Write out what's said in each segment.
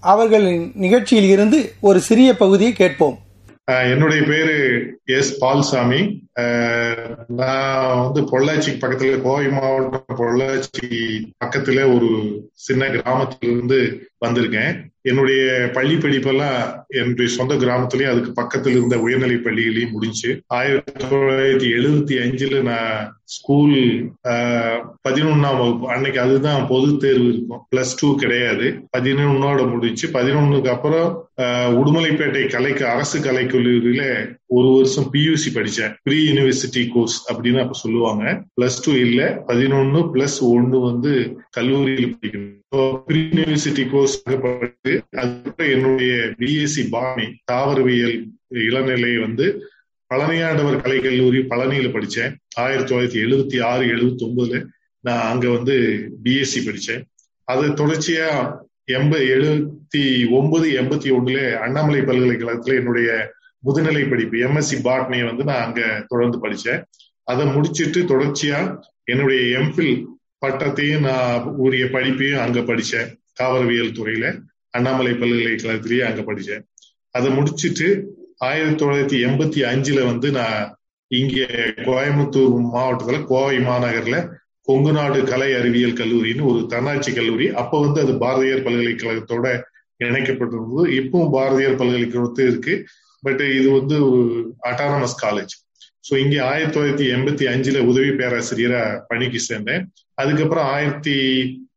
அவர்களின் நிகழ்ச்சியில் இருந்து ஒரு சிறிய பகுதியை கேட்போம். என்னுடைய பேரு எஸ் பால்சாமி. நான் வந்து பொள்ளாச்சிக்கு பக்கத்துல கோவை மாவட்டம் பொள்ளாச்சி பக்கத்துல ஒரு சின்ன கிராமத்திலிருந்து வந்திருக்கேன். என்னுடைய பள்ளி படிப்பெல்லாம் என்னுடைய சொந்த கிராமத்திலயும் அதுக்கு பக்கத்துல இருந்த உயர்நிலை பள்ளிகளையும் முடிஞ்சு ஆயிரத்தி தொள்ளாயிரத்தி எழுபத்தி அஞ்சுல நான் ஸ்கூல் பதினொன்னாம் வகுப்பு அன்னைக்கு அதுதான் பொது தேர்வு இருக்கும். பிளஸ் டூ கிடையாது. பதினொன்னோட முடிச்சு பதினொன்னுக்கு அப்புறம் உடுமலைப்பேட்டை கலைக்கு அரசு கலைக்கல்லூரியில ஒரு வருஷம் பியூசி படிச்சேன். ப்ரீ யூனிவர்சிட்டி கோர்ஸ் அப்படின்னு அப்ப சொல்லுவாங்க. பிளஸ் டூ இல்ல பதினொன்னு பிளஸ் ஒன்னு வந்து கல்லூரியில் படிக்கணும். ப்ரீ யூனிவர்சிட்டி கோர்ஸ் படித்து அதுக்கப்புறம் என்னுடைய பிஎஸ்சி பாணி தாவரவியல் இளநிலை வந்து பழனியாண்டவர் கலைக்கல்லூரி பழனியில படிச்சேன். ஆயிரத்தி தொள்ளாயிரத்தி எழுபத்தி ஆறு எழுபத்தி ஒன்பதுல நான் அங்க வந்து பிஎஸ்சி படிச்சேன். அது தொடர்ச்சியா எண்ப எழுபத்தி ஒன்பது எண்பத்தி ஒண்ணுல அண்ணாமலை பல்கலைக்கழகத்துல என்னுடைய முதுநிலை படிப்பு எம்எஸ்சி பாட்னியை வந்து நான் அங்க தொடர்ந்து படிச்சேன். அதை முடிச்சிட்டு தொடர்ச்சியா என்னுடைய எம்பில் பட்டத்தையும் நான் உரிய படிப்பையும் அங்க படிச்சேன். தாவரவியல் துறையில அண்ணாமலை பல்கலைக்கழகத்திலேயே அங்க படிச்சேன். அதை முடிச்சிட்டு ஆயிரத்தி தொள்ளாயிரத்தி எண்பத்தி அஞ்சுல வந்து நான் இங்க கோயம்புத்தூர் மாவட்டத்துல கோவை மாநகர்ல கொங்கு நாடு கலை அறிவியல் கல்லூரின்னு ஒரு தன்னாட்சி கல்லூரி. அப்ப வந்து அது பாரதியார் பல்கலைக்கழகத்தோட இணைக்கப்பட்டிருந்தது. இப்பவும் பாரதியார் பல்கலைக்கழகத்து இருக்கு பட் இது வந்து அட்டானமஸ் காலேஜ் ஸோ இங்கே ஆயிரத்தி தொள்ளாயிரத்தி எண்பத்தி அஞ்சுல உதவி பேராசிரியரா பணிக்கு சேர்ந்தேன். அதுக்கப்புறம் ஆயிரத்தி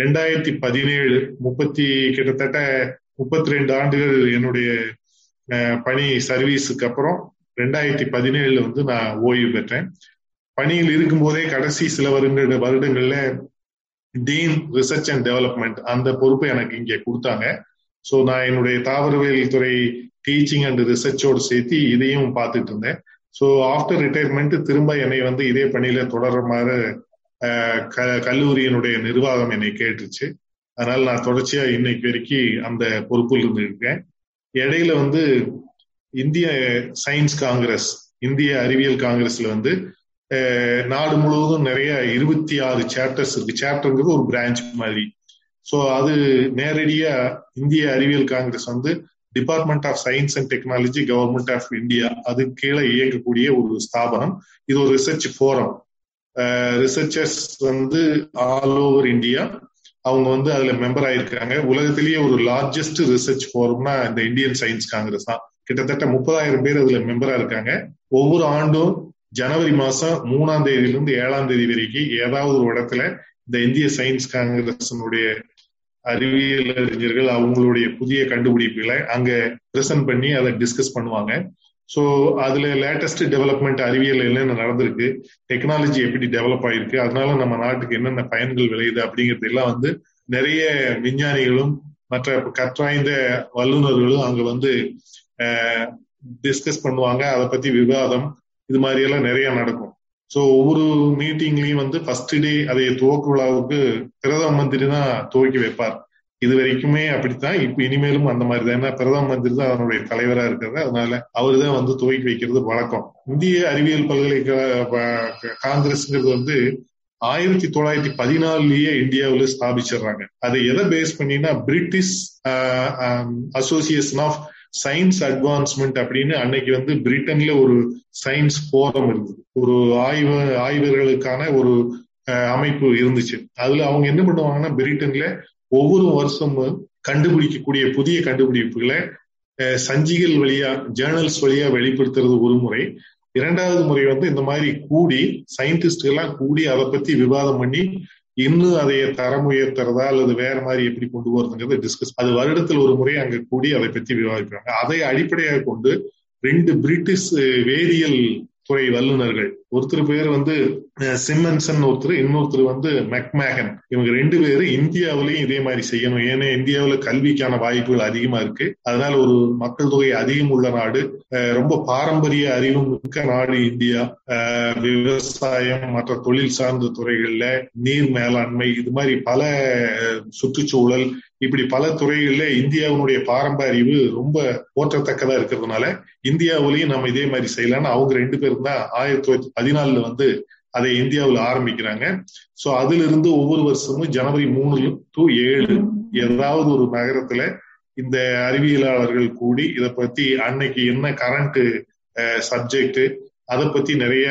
ரெண்டாயிரத்தி பதினேழு முப்பத்தி கிட்டத்தட்ட முப்பத்தி ரெண்டு ஆண்டுகள் என்னுடைய பணி சர்வீஸுக்கு அப்புறம் ரெண்டாயிரத்தி பதினேழுல வந்து நான் ஓய்வு பெற்றேன். பணியில் இருக்கும்போதே கடைசி சில வருட வருடங்கள்ல டீன் ரிசர்ச் அண்ட் டெவலப்மெண்ட் அந்த பொறுப்பை எனக்கு இங்கே கொடுத்தாங்க. ஸோ நான் என்னுடைய தாவரவியல் துறை டீச்சிங் அண்ட் ரிசர்ச்சோடு சேர்த்து இதையும் பார்த்துட்டு இருந்தேன். ஸோ ஆஃப்டர் ரிட்டையர்மெண்ட் திரும்ப என்னை வந்து இதே பணியில தொடர்மாறு கல்லூரியினுடைய நிர்வாகம் என்னை கேட்டுச்சு. அதனால நான் தொடர்ச்சியா இன்னைக்கு வரைக்கும் அந்த பொறுப்பில் இருந்திருக்கேன். இடையில வந்து இந்திய சயின்ஸ் காங்கிரஸ் இந்திய அறிவியல் காங்கிரஸ்ல வந்து நாடு முழுவதும் நிறைய இருபத்தி ஆறு சாப்டர்ஸ் இருக்கு. சாப்டருங்கிறது ஒரு பிரான்ச் மாதிரி. ஸோ அது நேரடியா இந்திய அறிவியல் காங்கிரஸ் வந்து department of science and technology government of India அது கீழே இயங்கக்கூடிய ஒரு ஸ்தாபனம். இது ஒரு ரிசர்ச் ஃபோரம் ரிசர்ச்சர்ஸ் வந்து ஆல் ஓவர் இந்தியா அவங்க வந்து அதுல மெம்பர் ஆயிருக்காங்க. உலகத்திலேயே ஒரு லார்ஜஸ்ட் ரிசர்ச் ஃபோரம்னா இந்த இந்தியன் சயின்ஸ் காங்கிரஸ் தான். கிட்டத்தட்ட முப்பதாயிரம் பேர் அதுல மெம்பரா இருக்காங்க. ஒவ்வொரு ஆண்டும் ஜனவரி மாசம் மூணாம் தேதியிலிருந்து ஏழாம் தேதி வரைக்கும் ஏதாவது ஒரு இடத்துல இந்த இந்திய சயின்ஸ் காங்கிரஸினுடைய அறிவியல் அறிஞர்கள் அவங்களுடைய புதிய கண்டுபிடிப்புகளை அங்க பிரசன்ட் பண்ணி அதை டிஸ்கஸ் பண்ணுவாங்க. ஸோ அதுல லேட்டஸ்ட் டெவலப்மெண்ட் அறிவியல் என்னென்ன நடந்திருக்கு டெக்னாலஜி எப்படி டெவலப் ஆயிருக்கு அதனால நம்ம நாட்டுக்கு என்னென்ன பயன்கள் விளையுது அப்படிங்கிறது எல்லாம் வந்து நிறைய விஞ்ஞானிகளும் மற்ற கற்றாய்ந்த வல்லுநர்களும் அங்க வந்து டிஸ்கஸ் பண்ணுவாங்க. அதை பத்தி விவாதம் இது மாதிரி எல்லாம் நிறைய நடக்கும். ஸோ ஒவ்வொரு மீட்டிங்லயும் வந்து ஃபர்ஸ்ட் டே அதை துவக்க விழாவுக்கு பிரதம மந்திரி தான் துவக்கி வைப்பார். இது வரைக்குமே அப்படித்தான். இப்ப இனிமேலும் அந்த மாதிரி தான். ஏன்னா பிரதம மந்திரி தான் அதனுடைய தலைவரா இருக்கிறது. அதனால அவர் தான் வந்து துவக்கி வைக்கிறது வழக்கம். இந்திய அறிவியல் பல்கலைக்கழக காங்கிரஸ்ங்கிறது வந்து ஆயிரத்தி தொள்ளாயிரத்தி பதினாலுலயே இந்தியாவில் ஸ்தாபிச்சிடுறாங்க. அதை எதை பேஸ் பண்ணினா British Association of Science Advancement அப்படின்னு அன்னைக்கு வந்து பிரிட்டன்ல ஒரு சயின்ஸ் போரம் இருந்தது. ஒரு ஆய்வு ஆய்வர்களுக்கான ஒரு அமைப்பு இருந்துச்சு. அதுல அவங்க என்ன பண்ணுவாங்கன்னா பிரிட்டன்ல ஒவ்வொரு வருஷமும் கண்டுபிடிக்கக்கூடிய புதிய கண்டுபிடிப்புகளை சஞ்சிகள் வழியா ஜேர்னல்ஸ் வழியா வெளிப்படுத்துறது ஒரு முறை. இரண்டாவது முறை வந்து இந்த மாதிரி கூடி சயின்டிஸ்ட் எல்லாம் கூடி அதை பத்தி விவாதம் பண்ணி இன்னும் அதை தரம் உயர்த்துறதா அல்லது வேற மாதிரி எப்படி கொண்டு போறதுங்கிறத டிஸ்கஸ் அது வருடத்தில் ஒரு முறை அங்க கூடி அதை பத்தி விவாதிக்கிறாங்க அதை அடிப்படையாக கொண்டு ரெண்டு பிரிட்டிஷ் வேதியியல் துறை வல்லுநர்கள் ஒருத்தர் பேர் வந்து சிம்மன்சன் ஒருத்தர் இன்னொருத்தர் வந்து மெக்மேகன் இவங்க ரெண்டு பேரும் இந்தியாவிலையும் இதே மாதிரி செய்யணும். ஏன்னா இந்தியாவில கல்விக்கான வாய்ப்புகள் அதிகமா இருக்கு. அதனால ஒரு மக்கள் தொகை அதிகம் உள்ள நாடு. ரொம்ப பாரம்பரிய அறிவு மிக்க நாடு இந்தியா. விவசாயம் மற்ற தொழில் சார்ந்த துறைகள்ல நீர் மேலாண்மை இது மாதிரி பல சுற்றுச்சூழல் இப்படி பல துறைகளில் இந்தியாவினுடைய பாரம்பரிய அறிவு ரொம்ப போற்றத்தக்கதா இருக்கிறதுனால இந்தியாவிலையும் நம்ம இதே மாதிரி செய்யலாம்னு அவங்க ரெண்டு பேரும் தான் ஆயிரத்தி தொள்ளாயிரத்தி பதினாலுல வந்து அதை இந்தியாவில் ஆரம்பிக்கிறாங்க. சோ அதுல இருந்து ஒவ்வொரு வருஷமும் ஜனவரி மூணு டு ஏழு ஏதாவது ஒரு நகரத்துல இந்த அறிவியலாளர்கள் கூடி இதை பத்தி அன்னைக்கு என்ன கரண்ட் சப்ஜெக்ட் அதை பத்தி நிறைய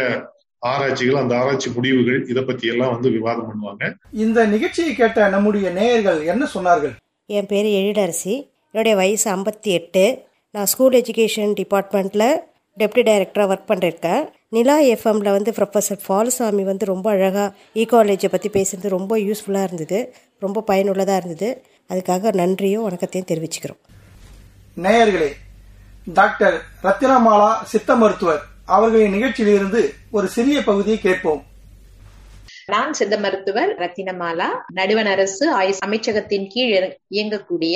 ஆராய்ச்சிகள் அந்த ஆராய்ச்சி முடிவுகள் இதை பத்தி எல்லாம் வந்து விவாதம் பண்ணுவாங்க. இந்த நிகழ்ச்சியை கேட்ட நம்முடைய நேயர்கள் என்ன சொன்னார்கள்? என் பேர் எழிலரசி. என்னுடைய வயசு ஐம்பத்தி எட்டு. நான் ஸ்கூல் எஜுகேஷன் டிபார்ட்மெண்ட்டில் டெப்டி டைரக்டராக ஒர்க் பண்ணிருக்கேன் நிலா எஃப்எம்மில் வந்து ப்ரொஃபஸர் ஃபால்சாமி வந்து ரொம்ப அழகாக ஈகாலஜியை பற்றி பேசுறது ரொம்ப யூஸ்ஃபுல்லாக இருந்தது. ரொம்ப பயனுள்ளதாக இருந்தது. அதுக்காக நன்றியும் வணக்கத்தையும் தெரிவிச்சுக்கிறோம். நேயர்களே டாக்டர் ரத்தினமாலா சித்த மருத்துவர் அவர்களின் நிகழ்ச்சியிலிருந்து ஒரு சிறிய பகுதியை கேட்போம். நான் சித்த மருத்துவர் ரத்தினமாலா நடுவண் அரசு அமைச்சகத்தின் கீழ் இயங்கக்கூடிய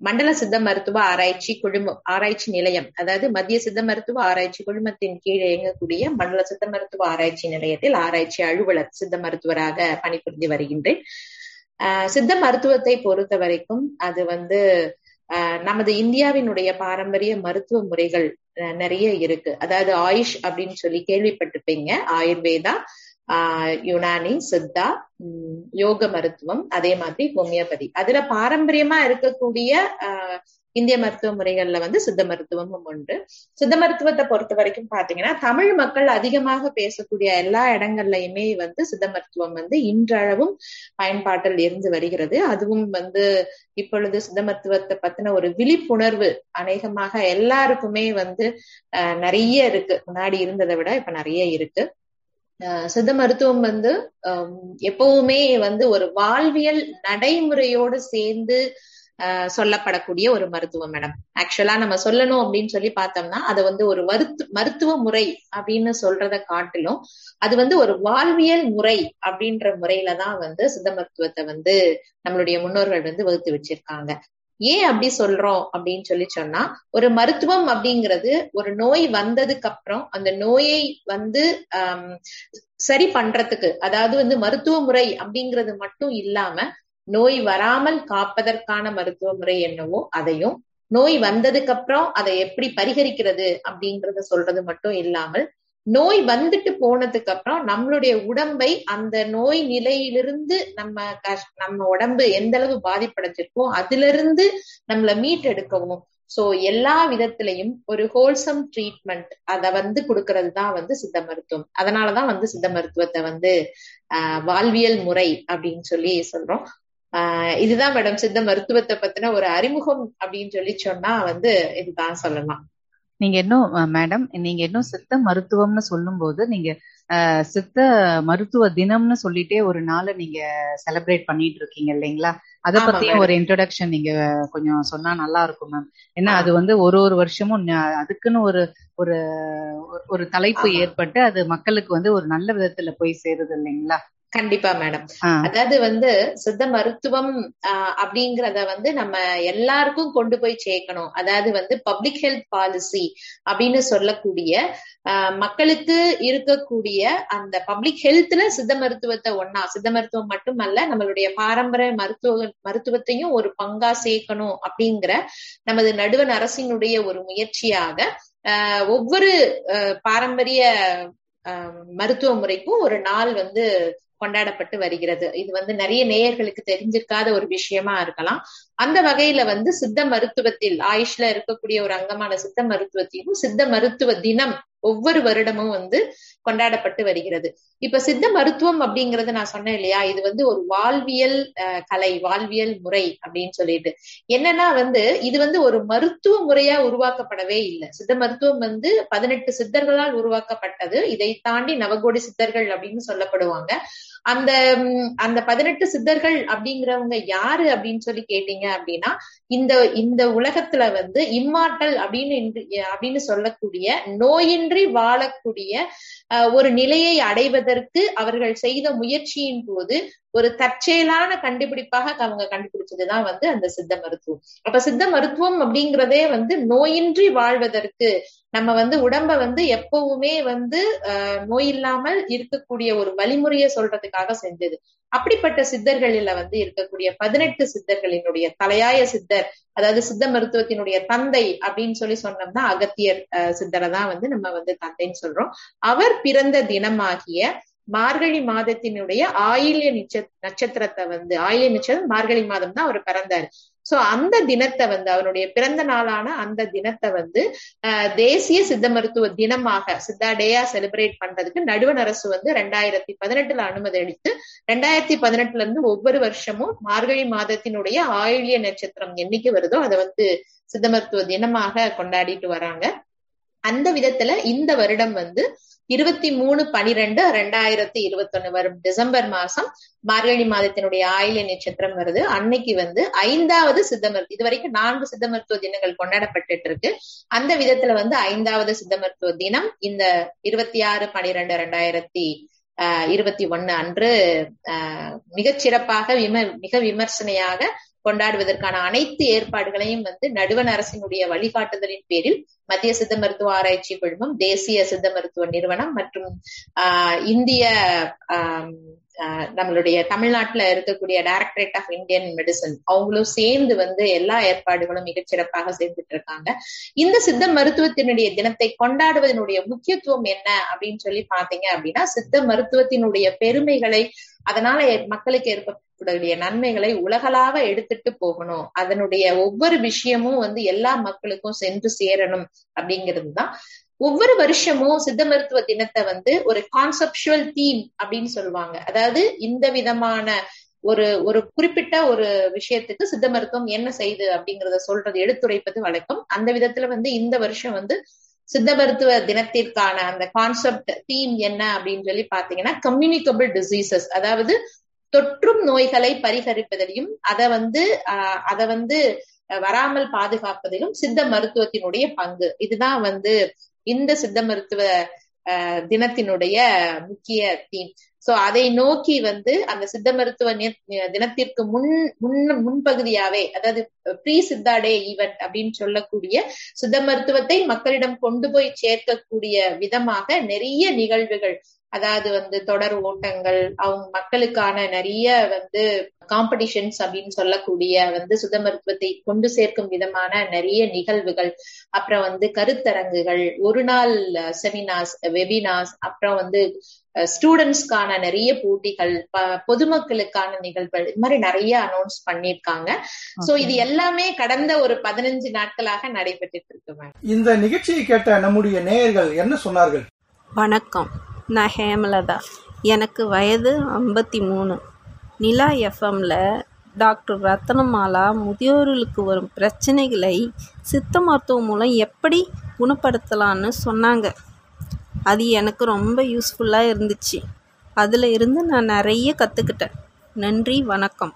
மண்டல சித்த மருத்துவ ஆராய்ச்சி குழும ஆராய்ச்சி நிலையம் அதாவது மத்திய சித்த மருத்துவ ஆராய்ச்சி குழுமத்தின் கீழ் இயங்கக்கூடிய மண்டல சித்த மருத்துவ ஆராய்ச்சி நிலையத்தில் ஆராய்ச்சி அலுவலர் சித்த மருத்துவராக பணிபுரிந்து வருகின்றேன். சித்த மருத்துவத்தை பொறுத்த வரைக்கும் அது வந்து நமது இந்தியாவினுடைய பாரம்பரிய மருத்துவ முறைகள் நிறைய இருக்கு. அதாவது ஆயுஷ் அப்படின்னு சொல்லி கேள்விப்பட்டிருப்பீங்க ஆயுர்வேதா ஆஹ் யுனானி சித்தா யோக மருத்துவம் அதே மாதிரி ஹோமியோபதி. அதுல பாரம்பரியமா இருக்கக்கூடிய ஆஹ் இந்திய மருத்துவ முறைகள்ல வந்து சித்த மருத்துவமும் உண்டு. சித்த மருத்துவத்தை பொறுத்த வரைக்கும் பாத்தீங்கன்னா தமிழ் மக்கள் அதிகமாக பேசக்கூடிய எல்லா இடங்கள்லயுமே வந்து சித்த மருத்துவம் வந்து இன்றளவும் பயன்பாட்டில் இருந்து வருகிறது. அதுவும் வந்து இப்பொழுது சித்த மருத்துவத்தை பத்தின ஒரு விழிப்புணர்வு அநேகமாக எல்லாருக்குமே வந்து நிறைய இருக்கு. முன்னாடி இருந்ததை விட இப்ப நிறைய இருக்கு. சித்த மருத்துவம் வந்து எப்பவுமே வந்து ஒரு வாழ்வியல் நடைமுறையோடு சேர்ந்து சொல்லப்படக்கூடிய ஒரு மருத்துவம் மேடம். ஆக்சுவலா நம்ம சொல்லணும் அப்படின்னு சொல்லி பார்த்தோம்னா அதை வந்து ஒரு மருத்து மருத்துவ முறை அப்படின்னு சொல்றத காட்டிலும் அது வந்து ஒரு வாழ்வியல் முறை அப்படின்ற முறையில தான் வந்து சித்த மருத்துவத்தை வந்து நம்மளுடைய முன்னோர்கள் வந்து வகுத்து வச்சிருக்காங்க. ஏன் அப்படி சொல்றோம் அப்படின்னு சொல்லி சொன்னா ஒரு மருத்துவம் அப்படிங்கிறது ஒரு நோய் வந்ததுக்கு அப்புறம் அந்த நோயை வந்து ஆஹ் சரி பண்றதுக்கு அதாவது வந்து மருத்துவ முறை அப்படிங்கிறது மட்டும் இல்லாம நோய் வராமல் காப்பதற்கான மருத்துவ முறை என்னவோ அதையும் நோய் வந்ததுக்கு அப்புறம் அதை எப்படி பரிகரிக்கிறது அப்படிங்கறத சொல்றது மட்டும் இல்லாமல் நோய் வந்துட்டு போனதுக்கு அப்புறம் நம்மளுடைய உடம்பை அந்த நோய் நிலையிலிருந்து நம்ம கஷ் நம்ம உடம்பு எந்த அளவு பாதிப்படைஞ்சிருக்கோ அதுல இருந்து நம்மளை மீட்டெடுக்கவும். சோ எல்லா விதத்திலையும் ஒரு ஹோல்சம் ட்ரீட்மெண்ட் அத வந்து கொடுக்கறது தான் வந்து சித்த மருத்துவம். அதனாலதான் வந்து சித்த மருத்துவத்தை வந்து ஆஹ் வாழ்வியல் முறை அப்படின்னு சொல்லி சொல்றோம். ஆஹ் இதுதான் மேடம் சித்த மருத்துவத்தை பத்தின ஒரு அறிமுகம் அப்படின்னு சொல்லி சொன்னா வந்து இதுதான் சொல்லலாம். நீங்க இன்னும் மேடம் நீங்க இன்னும் சித்த மருத்துவம்னு சொல்லும் போது நீங்க சித்த மருத்துவ தினம்னு சொல்லிட்டே ஒரு நாளை நீங்க செலிப்ரேட் பண்ணிட்டு இருக்கீங்க இல்லைங்களா? அத பத்தியும் ஒரு இன்ட்ரோடக்ஷன் நீங்க கொஞ்சம் சொன்னா நல்லா இருக்கும் மேம் ஏன்னா அது வந்து ஒரு ஒரு வருஷமும் அதுக்குன்னு ஒரு ஒரு ஒரு தலைப்பு ஏற்பட்டு அது மக்களுக்கு வந்து ஒரு நல்ல விதத்துல போய் சேருது இல்லைங்களா? கண்டிப்பா மேடம். அதாவது வந்து சித்த மருத்துவம் அப்படிங்கறத வந்து நம்ம எல்லாருக்கும் கொண்டு போய் சேர்க்கணும். அதாவது வந்து பப்ளிக் ஹெல்த் பாலிசி அப்படின்னு சொல்லக்கூடிய மக்களுக்கு இருக்கக்கூடிய அந்த பப்ளிக் ஹெல்த்ல சித்த மருத்துவத்தை ஒன்னா சித்த மருத்துவம் மட்டுமல்ல நம்மளுடைய பாரம்பரிய மருத்துவ மருத்துவத்தையும் ஒரு பங்கா சேர்க்கணும் அப்படிங்கிற நமது நடுவன் அரசினுடைய ஒரு முயற்சியாக ஒவ்வொரு பாரம்பரிய மருத்துவ முறைக்கும் ஒரு நாள் வந்து கொண்டாடப்பட்டு வருகிறது. இது வந்து நிறைய நேயர்களுக்கு தெரிஞ்சிருக்காத ஒரு விஷயமா இருக்கலாம். அந்த வகையில வந்து சித்த மருத்துவத்தில் ஆயுஷ்ல இருக்கக்கூடிய ஒரு அங்கமான சித்த மருத்துவத்திலும் சித்த மருத்துவ தினம் ஒவ்வொரு வருடமும் வந்து கொண்டாடப்பட்டு வருகிறது. இப்ப சித்த மருத்துவம் அப்படிங்கறது நான் சொன்னேன் இல்லையா? இது வந்து ஒரு வாழ்வியல் கலை வாழ்வியல் முறை அப்படின்னு சொல்லிட்டு. என்னன்னா வந்து இது வந்து ஒரு மருத்துவ முறையா உருவாக்கப்படவே இல்லை. சித்த மருத்துவம் வந்து பதினெட்டு சித்தர்களால் உருவாக்கப்பட்டது. இதை தாண்டி நவகோடி சித்தர்கள் அப்படின்னு சொல்லப்படுவாங்க. அந்த அந்த பதினெட்டு சித்தர்கள் அப்படிங்கிறவங்க யாரு அப்படின்னு சொல்லி கேட்டீங்க அப்படின்னா இந்த இந்த உலகத்துல வந்து இம்மாட்டல் அப்படின்னு அப்படின்னு சொல்லக்கூடிய நோயின்றி வாழக்கூடிய ஒரு நிலையை அடைவதற்கு அவர்கள் செய்த முயற்சியின் போது ஒரு தற்செயலான கண்டுபிடிப்பாக அவங்க கண்டுபிடிச்சதுதான் வந்து அந்த சித்த மருத்துவம். அப்ப சித்த மருத்துவம் அப்படிங்கிறதே வந்து நோயின்றி வாழ்வதற்கு நம்ம வந்து உடம்ப வந்து எப்பவுமே வந்து நோய் இல்லாமல் இருக்கக்கூடிய ஒரு வழிமுறையை சொல்றதுக்காக செஞ்சது. அப்படிப்பட்ட சித்தர்களில வந்து இருக்கக்கூடிய பதினெட்டு சித்தர்களினுடைய தலையாய சித்தர் அதாவது சித்த மருத்துவத்தினுடைய தந்தை அப்படின்னு சொல்லி சொன்னோம்னா அகத்தியர் சித்தரை தான் வந்து நம்ம வந்து தந்தைன்னு சொல்றோம். அவர் பிறந்த தினமாகிய மார்கழி மாதத்தினுடைய ஆயில்ய நிச்ச நட்சத்திரத்தை வந்து ஆயில்ய நட்சத்திரம் மார்கழி மாதம் தான் அவர் பிறந்தாரு. சோ அந்த தினத்தை வந்து அவருடைய பிறந்த நாளான அந்த தினத்தை வந்து தேசிய சித்த மருத்துவ தினமாக சித்தா டேயா செலிப்ரேட் பண்றதுக்கு நடுவண் அரசு வந்து ரெண்டாயிரத்தி பதினெட்டுல அனுமதி அளித்து ரெண்டாயிரத்தி பதினெட்டுல இருந்து ஒவ்வொரு வருஷமும் மார்கழி மாதத்தினுடைய ஆயுளிய நட்சத்திரம் என்னைக்கு வருதோ அதை வந்து சித்த மருத்துவ தினமாக கொண்டாடிட்டு வராங்க. அந்த விதத்துல இந்த வருடம் வந்து இருபத்தி மூணு பனிரெண்டு ரெண்டாயிரத்தி இருபத்தி ஒண்ணு வரும் டிசம்பர் மாசம் மார்கழி மாதத்தினுடைய ஆயில நட்சத்திரம் வருது. அன்னைக்கு வந்து ஐந்தாவது சித்த மருத்துவ இது வரைக்கும் நான்கு சித்த மருத்துவ தினங்கள் கொண்டாடப்பட்டு இருக்கு. அந்த விதத்துல வந்து ஐந்தாவது சித்த மருத்துவ தினம் இந்த இருபத்தி ஆறு பனிரெண்டு ரெண்டாயிரத்தி ஆஹ் இருபத்தி ஒண்ணு அன்று ஆஹ் மிகச்சிறப்பாக விம மிக விமர்சனையாக கொண்டாடுவதற்கான அனைத்து ஏற்பாடுகளையும் வந்து நடுவண் அரசினுடைய வழிகாட்டுதலின் பேரில் மத்திய சித்த மருத்துவ ஆராய்ச்சி குழுமம் தேசிய சித்த மருத்துவ நிறுவனம் மற்றும் ஆஹ் இந்திய நம்மளுடைய தமிழ்நாட்டுல இருக்கக்கூடிய டைரக்டரேட் ஆஃப் இந்தியன் மெடிசன் அவங்களும் சேர்ந்து வந்து எல்லா ஏற்பாடுகளும் மிகச்சிறப்பாக செய்துட்டு இருக்காங்க இந்த சித்த மருத்துவத்தினுடைய தினத்தை கொண்டாடுவதனுடைய முக்கியத்துவம் என்ன அப்படின்னு சொல்லி பாத்தீங்க அப்படின்னா சித்த மருத்துவத்தினுடைய பெருமைகளை அதனால மக்களுக்கு ஏற்படக்கூடிய நன்மைகளை உலகளாவ எடுத்துட்டு போகணும். அதனுடைய ஒவ்வொரு விஷயமும் வந்து எல்லா மக்களுக்கும் சென்று சேரணும் அப்படிங்கிறது தான் ஒவ்வொரு வருஷமும் சித்த மருத்துவ தினத்தை வந்து ஒரு கான்செப்டுவல் தீம் அப்படின்னு சொல்லுவாங்க. அதாவது இந்த விதமான ஒரு ஒரு குறிப்பிட்ட ஒரு விஷயத்துக்கு சித்த மருத்துவம் என்ன செய்யுது அப்படிங்கறத சொல்றது எடுத்துரைப்பது வழக்கம். அந்த விதத்துல வந்து இந்த வருஷம் வந்து சித்த மருத்துவ தினத்திற்கான அந்த கான்செப்ட் தீம் என்ன அப்படின்னு சொல்லி பாத்தீங்கன்னா கம்யூனிகபிள் டிசீசஸ் அதாவது தொற்றும் நோய்களை பரிகரிப்பதிலையும் அதை வந்து ஆஹ் அதை வந்து வராமல் பாதுகாப்பதிலும் சித்த மருத்துவத்தினுடைய பங்கு. இதுதான் வந்து இந்த சித்த மருத்துவ தினத்தினுடைய முக்கிய தீம் சோ அதை நோக்கி வந்து அந்த சித்த மருத்துவ தினத்திற்கு முன் முன் முன்பகுதியாவே அதாவது ப்ரீ சித்தா டே ஈவெண்ட் அப்படின்னு சொல்லக்கூடிய சித்த மருத்துவத்தை மக்களிடம் கொண்டு போய் சேர்க்கக்கூடிய விதமாக நிறைய நிகழ்வுகள் அதாவது வந்து தொடர் ஓட்டங்கள் அவங்க மக்களுக்கான நிறைய வந்து காம்படிஷன்ஸ் அப்படின்னு சொல்லக்கூடிய வந்து சுத மருத்துவத்தை கொண்டு சேர்க்கும் விதமான நிறைய நிகழ்வுகள். அப்புறம் வந்து கருத்தரங்குகள் ஒரு நாள் செமினார்ஸ் வெபினார்ஸ் அப்புறம் வந்து ஸ்டூடெண்ட்ஸ்க்கான நிறைய போட்டிகள் பொதுமக்களுக்கான நிகழ்வுகள் இது மாதிரி நிறைய அனௌன்ஸ் பண்ணிருக்காங்க சோ இது எல்லாமே கடந்த ஒரு பதினஞ்சு நாட்களாக நடைபெற்று இருக்கு மேம் இந்த நிகழ்ச்சியை கேட்ட நம்முடைய நேயர்கள் என்ன சொன்னார்கள்? வணக்கம். நான் ஹேமலதா. எனக்கு வயது ஐம்பத்தி மூணு நிலா எஃப்எம்மில் டாக்டர் ரத்னமாலா முதியோர்களுக்கு வரும் பிரச்சனைகளை சித்த மருத்துவம் மூலம் எப்படி குணப்படுத்தலான்னு சொன்னாங்க. அது எனக்கு ரொம்ப யூஸ்ஃபுல்லாக இருந்துச்சு. அதில் இருந்து நான் நிறைய கற்றுக்கிட்டேன் நன்றி வணக்கம்.